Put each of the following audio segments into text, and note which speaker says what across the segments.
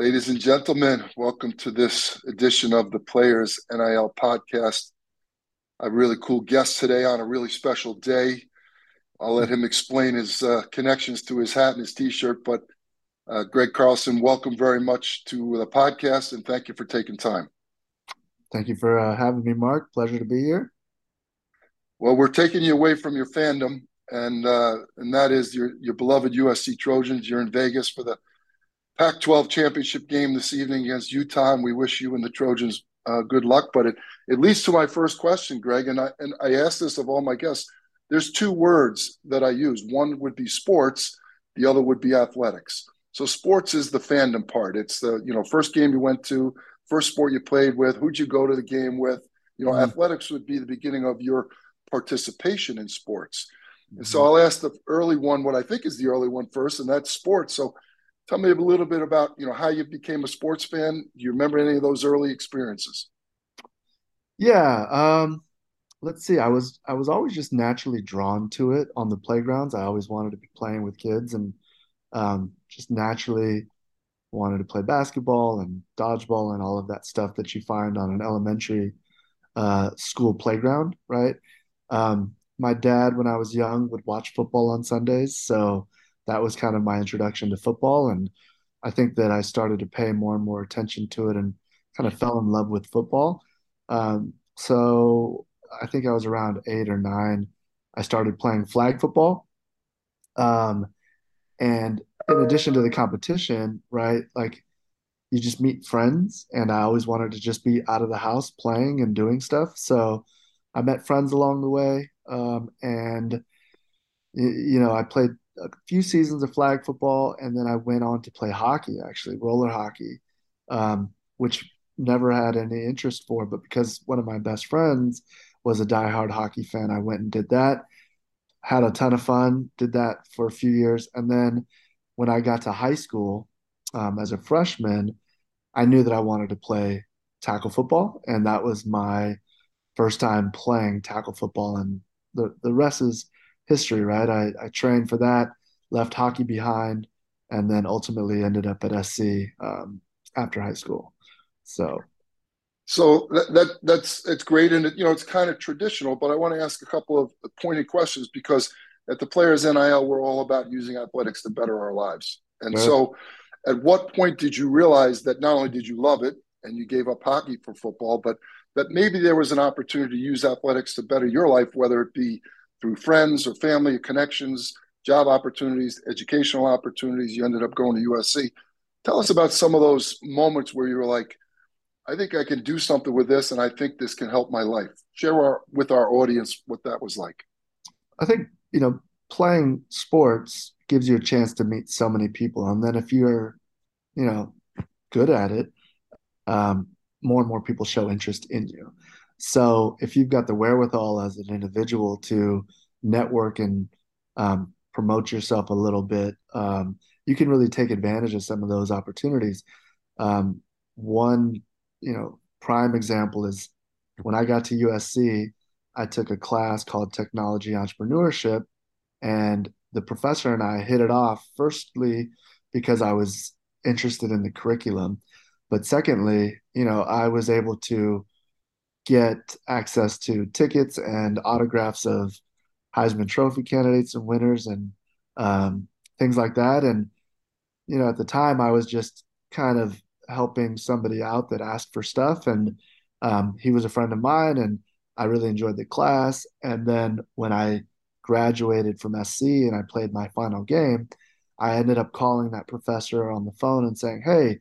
Speaker 1: Ladies and gentlemen, welcome to this edition of the Players NIL podcast. A really cool guest today on a really special day. I'll let him explain his uh, connections to his hat and his t shirt. But uh, Greig Carlson, welcome very much to the podcast and thank you for taking time.
Speaker 2: Thank you for uh, having me, Mark. Pleasure to be here.
Speaker 1: Well, we're taking you away from your fandom, and uh, and that is your your beloved USC Trojans. You're in Vegas for the Pac-12 championship game this evening against Utah, and we wish you and the Trojans uh, good luck. But it, it leads to my first question, Greig, and I and I ask this of all my guests. There's two words that I use. One would be sports, the other would be athletics. So sports is the fandom part. It's the you know first game you went to, first sport you played with, who'd you go to the game with. You know, mm-hmm. athletics would be the beginning of your participation in sports. Mm-hmm. And so I'll ask the early one, what I think is the early one first, and that's sports. So tell me a little bit about you know how you became a sports fan. Do you remember any of those early experiences?
Speaker 2: Yeah, um, let's see. I was I was always just naturally drawn to it on the playgrounds. I always wanted to be playing with kids and um, just naturally wanted to play basketball and dodgeball and all of that stuff that you find on an elementary uh, school playground, right? Um, my dad, when I was young, would watch football on Sundays, so that was kind of my introduction to football. And I think that I started to pay more and more attention to it and kind of fell in love with football. Um, so I think I was around eight or nine. I started playing flag football. Um, and in addition to the competition, right, like you just meet friends. And I always wanted to just be out of the house playing and doing stuff. So I met friends along the way. Um, and, you know, I played a few seasons of flag football, and then I went on to play hockey, actually roller hockey, um, which never had any interest for. But because one of my best friends was a diehard hockey fan, I went and did that. Had a ton of fun. Did that for a few years, and then when I got to high school um, as a freshman, I knew that I wanted to play tackle football, and that was my first time playing tackle football, and the the rest is history, right? I, I trained for that, left hockey behind, and then ultimately ended up at SC um, after high school. So,
Speaker 1: so that, that that's it's great, and it, you know it's kind of traditional. But I want to ask a couple of pointed questions because at the Players NIL, we're all about using athletics to better our lives. And right. so, at what point did you realize that not only did you love it and you gave up hockey for football, but that maybe there was an opportunity to use athletics to better your life, whether it be through friends or family connections, job opportunities, educational opportunities. You ended up going to USC. Tell us about some of those moments where you were like, I think I can do something with this, and I think this can help my life. Share our, with our audience what that was like.
Speaker 2: I think you know playing sports gives you a chance to meet so many people, and then if you're, you know, good at it, um, more and more people show interest in you. So if you've got the wherewithal as an individual to network and um, promote yourself a little bit, um, you can really take advantage of some of those opportunities. Um, one, you know, prime example is when I got to USC, I took a class called Technology Entrepreneurship, and the professor and I hit it off. Firstly, because I was interested in the curriculum, but secondly, you know, I was able to get access to tickets and autographs of Heisman Trophy candidates and winners and um, things like that. And, you know, at the time I was just kind of helping somebody out that asked for stuff. And um, he was a friend of mine and I really enjoyed the class. And then when I graduated from SC and I played my final game, I ended up calling that professor on the phone and saying, Hey,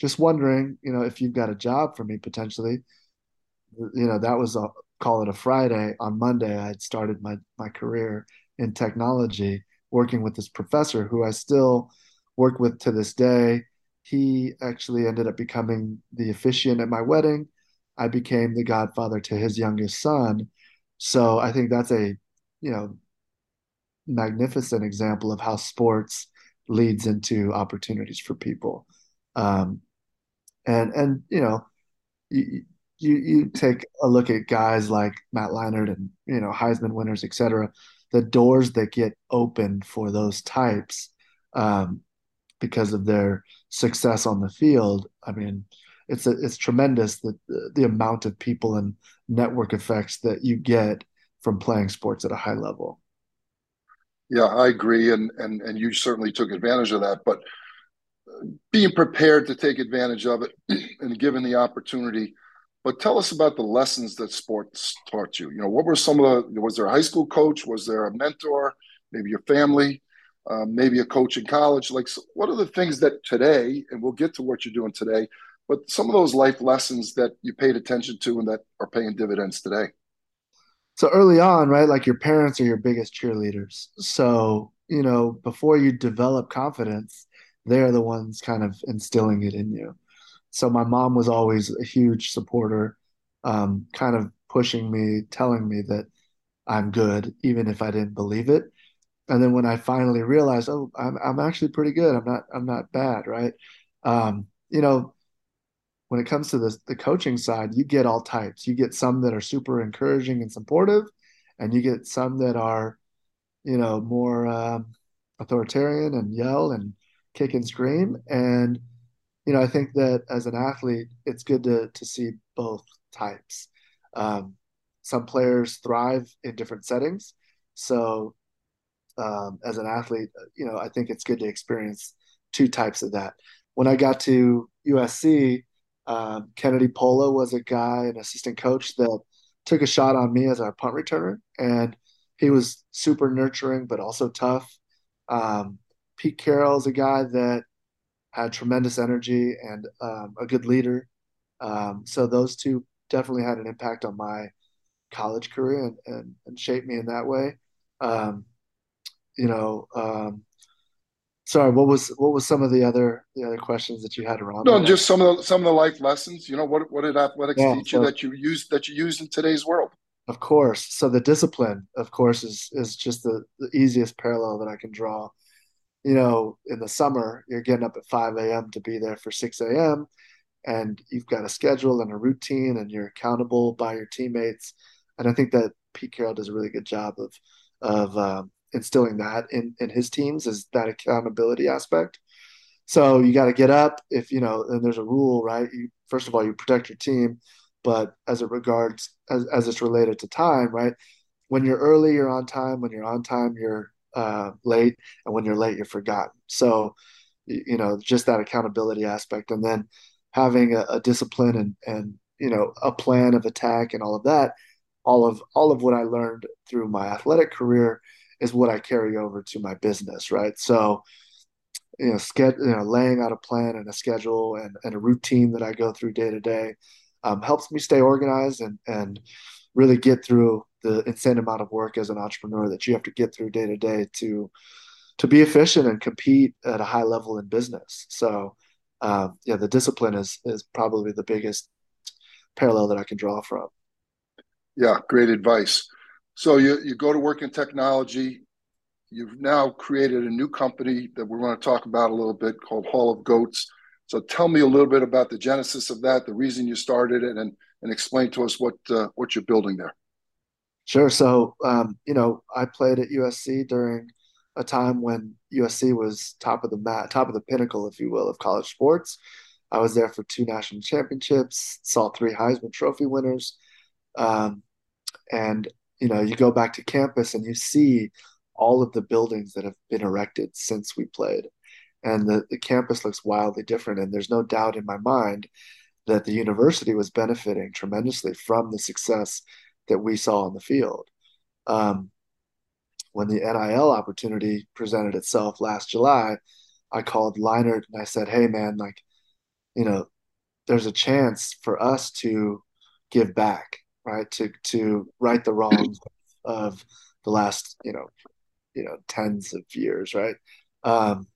Speaker 2: just wondering, you know, if you've got a job for me potentially you know that was a call it a Friday. On Monday, I had started my my career in technology, working with this professor who I still work with to this day. He actually ended up becoming the officiant at my wedding. I became the godfather to his youngest son. So I think that's a, you know, magnificent example of how sports leads into opportunities for people. Um, and and you know, you take a look at guys like Matt Leinart and you know Heisman winners, et cetera, the doors that get opened for those types um, because of their success on the field. I mean, it's a, it's tremendous that the, the amount of people and network effects that you get from playing sports at a high level.
Speaker 1: Yeah, I agree, and and and you certainly took advantage of that. But being prepared to take advantage of it and given the opportunity. But tell us about the lessons that sports taught you. You know, what were some of the? Was there a high school coach? Was there a mentor? Maybe your family? Um, maybe a coach in college. Like, what are the things that today, and we'll get to what you're doing today, but some of those life lessons that you paid attention to and that are paying dividends today?
Speaker 2: So early on, right, like your parents are your biggest cheerleaders. So, you know, before you develop confidence, they're the ones kind of instilling it in you. So my mom was always a huge supporter, um, kind of pushing me, telling me that I'm good, even if I didn't believe it and then when I finally realized, oh, I'm I'm actually pretty good. I'm not I'm not bad, right? Um, you know, when it comes to the the coaching side, you get all types. You get some that are super encouraging and supportive, and you get some that are, you know, more um, authoritarian and yell and kick and scream. And you know, I think that as an athlete, it's good to to see both types. Um, some players thrive in different settings, so um, as an athlete, you know, I think it's good to experience two types of that. When I got to USC, um, Kennedy Polamalu was a guy, an assistant coach that took a shot on me as our punt returner, and he was super nurturing but also tough. Um, Pete Carroll is a guy that had tremendous energy and um, a good leader. Um, so those two definitely had an impact on my college career and, and, and shaped me in that way. Um, you know, um, sorry, what was what was some of the other the other questions that you had around?
Speaker 1: No, that? just some of the some of the life lessons. You know, what what did athletics yeah, teach so, you that you use that you use in today's world?
Speaker 2: Of course. So the discipline, of course, is is just the, the easiest parallel that I can draw. You know, in the summer, you're getting up at 5 a.m. to be there for 6 a.m. and you've got a schedule and a routine and you're accountable by your teammates. And I think that Pete Carroll does a really good job of of um, instilling that in in his teams is that accountability aspect. So you got to get up if you know, and there's a rule, right? You first of all you protect your team, but as it regards as as it's related to time, right? When you're early, you're on time. When you're on time, you're uh, late, and when you're late, you're forgotten. So you know, just that accountability aspect, and then having a, a discipline and and you know a plan of attack and all of that all of all of what I learned through my athletic career is what I carry over to my business, right? So, you know, ske- you know, laying out a plan and a schedule and, and a routine that I go through day to day um, helps me stay organized and and really get through the insane amount of work as an entrepreneur that you have to get through day to day to to be efficient and compete at a high level in business. So, um, yeah, the discipline is is probably the biggest parallel that I can draw from.
Speaker 1: Yeah, great advice. So you, you go to work in technology. You've now created a new company that we're going to talk about a little bit called Hall of Goats. So tell me a little bit about the genesis of that, the reason you started it, and and explain to us what uh, what you're building there.
Speaker 2: Sure. So um, you know, I played at USC during a time when USC was top of the mat, top of the pinnacle, if you will, of college sports. I was there for two national championships, saw three Heisman Trophy winners, um, and you know, you go back to campus and you see all of the buildings that have been erected since we played. And the, the campus looks wildly different. And there's no doubt in my mind that the university was benefiting tremendously from the success that we saw on the field. Um, when the NIL opportunity presented itself last July, I called Leinart and I said, Hey, man, like, you know, there's a chance for us to give back right? To to right the wrongs of the last, you know, you know, tens of years, right? Um,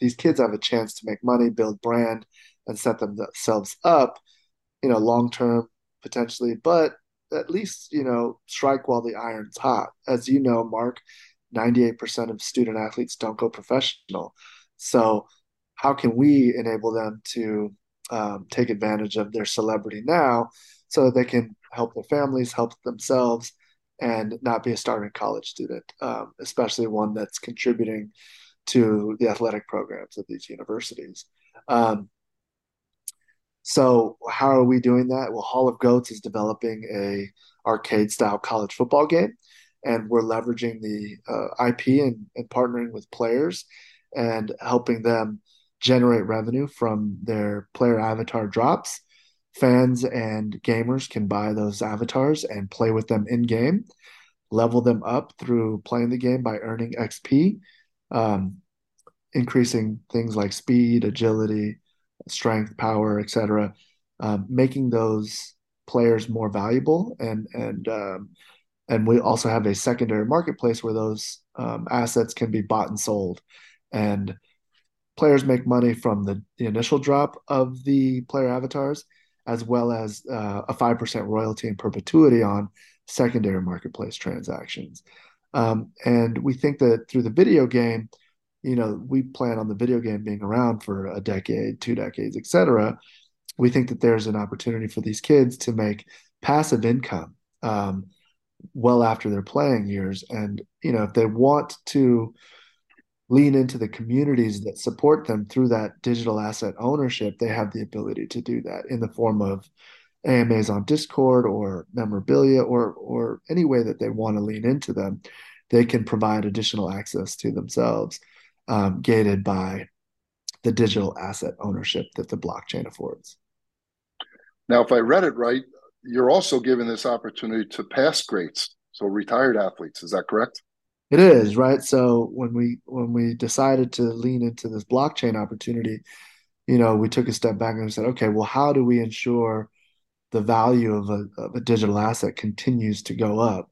Speaker 2: these kids have a chance to make money, build brand, and set themselves up, you know, long term potentially, but at least you know strike while the iron's hot. As you know, Mark, ninety eight percent of student athletes don't go professional. So, how can we enable them to um, take advantage of their celebrity now, so that they can help their families, help themselves, and not be a starving college student, um, especially one that's contributing to the athletic programs of these universities. Um, so how are we doing that? Well, Hall of Goats is developing a arcade style college football game, and we're leveraging the uh, IP and, and partnering with players and helping them generate revenue from their player avatar drops. Fans and gamers can buy those avatars and play with them in game, level them up through playing the game by earning XP, um, increasing things like speed, agility, strength, power, etc., um, making those players more valuable and and um, and we also have a secondary marketplace where those um, assets can be bought and sold and players make money from the, the initial drop of the player avatars as well as uh, a 5% royalty in perpetuity on secondary marketplace transactions um, and we think that through the video game you know, we plan on the video game being around for a decade, two decades, et cetera. We think that there's an opportunity for these kids to make passive income um, well after their playing years. And, you know, if they want to lean into the communities that support them through that digital asset ownership, they have the ability to do that in the form of AMAs on Discord or memorabilia or or any way that they want to lean into them. They can provide additional access to themselves um, gated by the digital asset ownership that the blockchain affords.
Speaker 1: Now, if I read it right, you're also giving this opportunity to past greats, so retired athletes. Is that correct?
Speaker 2: It is right. So when we when we decided to lean into this blockchain opportunity, you know, we took a step back and we said, okay, well, how do we ensure the value of a, of a digital asset continues to go up?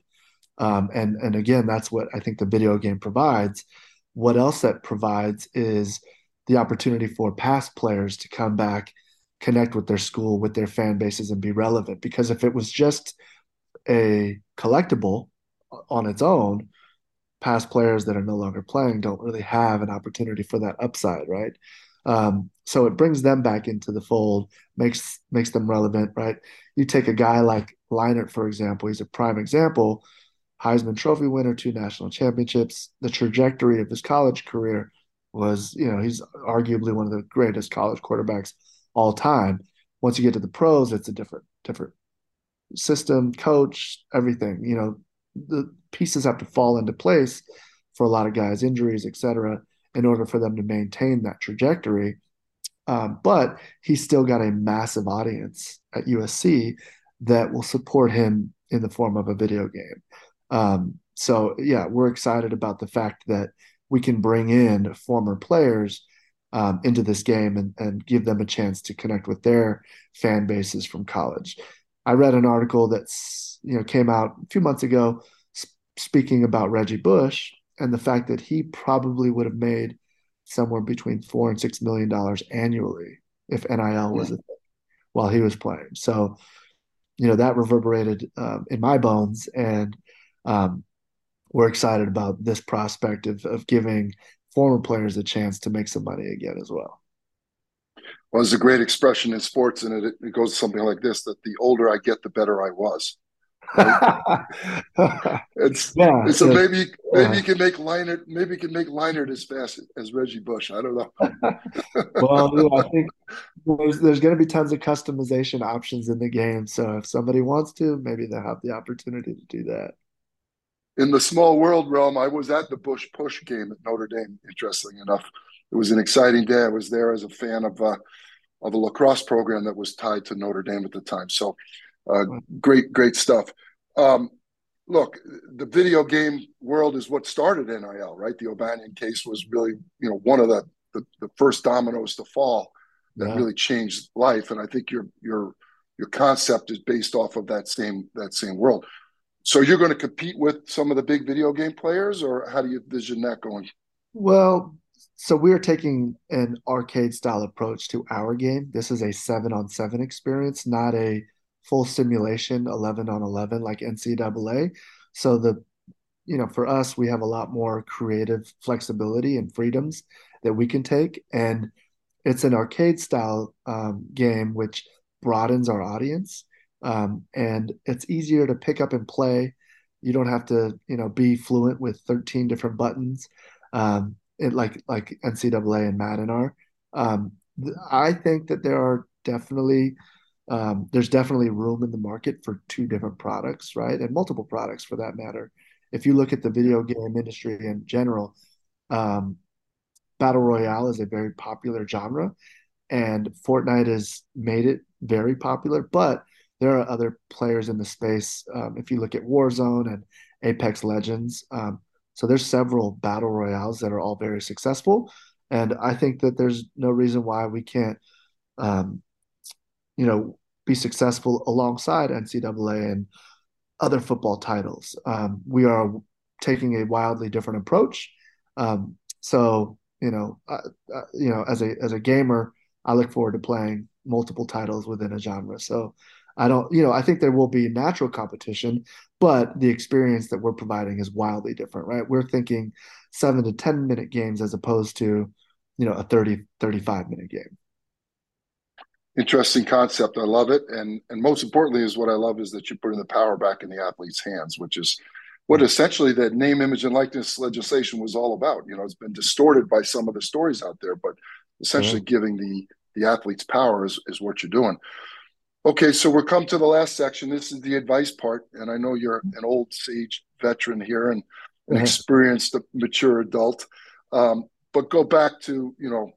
Speaker 2: Um, and and again, that's what I think the video game provides what else that provides is the opportunity for past players to come back, connect with their school, with their fan bases, and be relevant. Because if it was just a collectible on its own, past players that are no longer playing don't really have an opportunity for that upside, right? Um, so it brings them back into the fold, makes makes them relevant, right? You take a guy like Leinart, for example, he's a prime example Heisman Trophy winner, two national championships. The trajectory of his college career was, you know, he's arguably one of the greatest college quarterbacks all time. Once you get to the pros, it's a different, different system, coach, everything. You know, the pieces have to fall into place for a lot of guys, injuries, etc., in order for them to maintain that trajectory. Um, but he's still got a massive audience at USC that will support him in the form of a video game. Um, so yeah, we're excited about the fact that we can bring in former players um, into this game and, and give them a chance to connect with their fan bases from college. I read an article that's you know came out a few months ago sp- speaking about Reggie Bush and the fact that he probably would have made somewhere between four and six million dollars annually if NIL was yeah. a thing while he was playing. So, you know, that reverberated um, in my bones, and um, we're excited about this prospect of, of giving former players a chance to make some money again as well.
Speaker 1: Well, it's a great expression in sports, and it, it goes something like this: that the older I get, the better I was. Right? it's yeah, so yeah, maybe maybe yeah. you can make Leinart maybe you can make Leinart as fast as Reggie Bush. I don't know.
Speaker 2: well, I think there's there's going to be tons of customization options in the game. So if somebody wants to, maybe they'll have the opportunity to do that
Speaker 1: in the small world realm, I was at the Bush Push game at Notre Dame. Interesting enough, it was an exciting day. I was there as a fan of uh, of a lacrosse program that was tied to Notre Dame at the time. So, uh, great, great stuff. Um, look, the video game world is what started NIL, right? The O'Bannon case was really, you know, one of the the, the first dominoes to fall that yeah. really changed life. And I think your your your concept is based off of that same that same world. So you're going to compete with some of the big video game players, or how do you envision that going?
Speaker 2: Well, so we're taking an arcade style approach to our game. This is a seven on seven experience, not a full simulation 11 on 11 like NCAA. So the you know, for us, we have a lot more creative flexibility and freedoms that we can take, and it's an arcade style um, game which broadens our audience um, and it's easier to pick up and play. You don't have to, you know, be fluent with 13 different buttons. Um, it, like like NCAA and Madden are. Um, I think that there are definitely um, there's definitely room in the market for two different products, right, and multiple products for that matter. If you look at the video game industry in general, um, battle royale is a very popular genre, and Fortnite has made it very popular. But there are other players in the space. Um, if you look at Warzone and Apex Legends, um, so there's several battle royales that are all very successful, and I think that there's no reason why we can't, um, you know, be successful alongside NCAA and other football titles. Um, we are taking a wildly different approach. Um, so you know, uh, uh, you know, as a as a gamer, I look forward to playing multiple titles within a genre. So I don't, you know, I think there will be natural competition, but the experience that we're providing is wildly different, right? We're thinking seven to 10 minute games as opposed to, you know, a 30, 35 minute game.
Speaker 1: Interesting concept. I love it. And and most importantly is what I love is that you're putting the power back in the athlete's hands, which is what essentially the name, image, and likeness legislation was all about. You know, it's been distorted by some of the stories out there, but essentially yeah. giving the the athletes power is, is what you're doing. Okay, so we're come to the last section. This is the advice part, and I know you're an old sage veteran here and an mm-hmm. experienced, mature adult. Um, but go back to you know,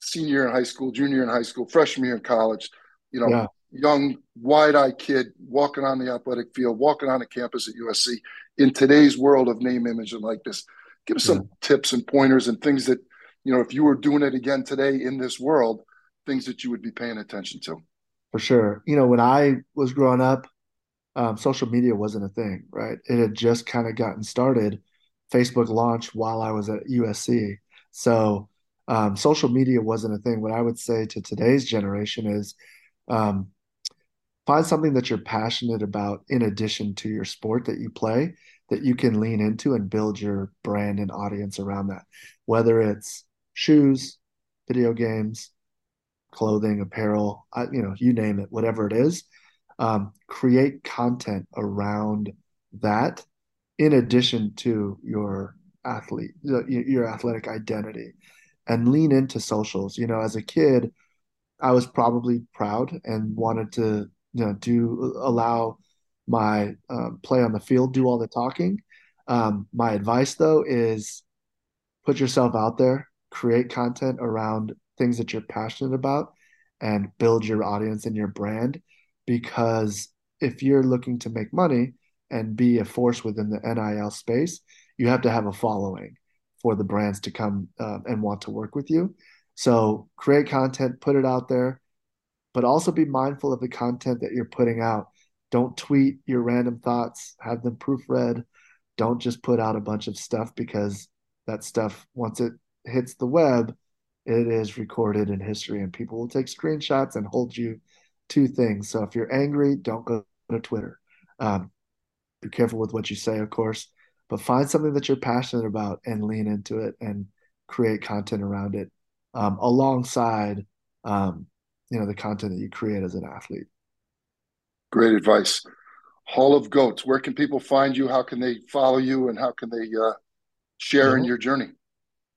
Speaker 1: senior in high school, junior in high school, freshman year in college. You know, yeah. young, wide-eyed kid walking on the athletic field, walking on the campus at USC. In today's world of name, image, and likeness, give us some yeah. tips and pointers and things that you know, if you were doing it again today in this world, things that you would be paying attention to
Speaker 2: for sure. You know, when I was growing up, um, social media wasn't a thing, right? It had just kind of gotten started. Facebook launched while I was at USC. So um, social media wasn't a thing. What I would say to today's generation is um, find something that you're passionate about in addition to your sport that you play that you can lean into and build your brand and audience around that. Whether it's shoes, video games, clothing, apparel, you know, you name it, whatever it is. Um, create content around that in addition to your athlete, your athletic identity, and lean into socials. You know, as a kid, I was probably proud and wanted to, you know, do allow my um, play on the field, do all the talking. Um, my advice though is put yourself out there, create content around things that you're passionate about and build your audience and your brand because if you're looking to make money and be a force within the NIL space, you have to have a following for the brands to come uh, and want to work with you. So create content, put it out there, but also be mindful of the content that you're putting out. Don't tweet your random thoughts, have them proofread. Don't just put out a bunch of stuff because that stuff, once it hits the web, it is recorded in history and people will take screenshots and hold you to things. So if you're angry, don't go to Twitter. Um, be careful with what you say, of course, but find something that you're passionate about and lean into it and create content around it um, alongside, um, you know, the content that you create as an athlete.
Speaker 1: Great advice. Hall of Goats. Where can people find you? How can they follow you, and how can they uh, share yeah. in your journey?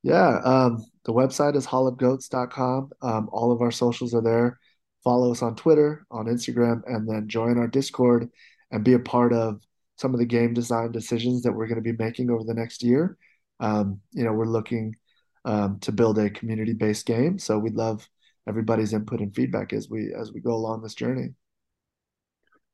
Speaker 2: Yeah, um, the website is hallofgoats.com. Um, all of our socials are there. Follow us on Twitter, on Instagram, and then join our Discord and be a part of some of the game design decisions that we're going to be making over the next year. Um, you know, we're looking um, to build a community-based game, so we'd love everybody's input and feedback as we as we go along this journey.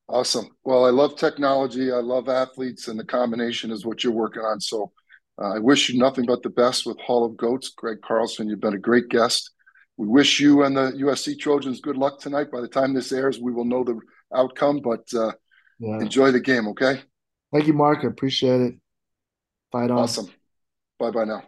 Speaker 1: Awesome. Well, I love technology. I love athletes, and the combination is what you're working on. So uh, I wish you nothing but the best with Hall of Goats. Greig Carlson, you've been a great guest. We wish you and the USC Trojans good luck tonight. By the time this airs, we will know the outcome, but uh, yeah. enjoy the game, okay?
Speaker 2: Thank you, Mark. I appreciate it. Fight on.
Speaker 1: Awesome. Bye bye now.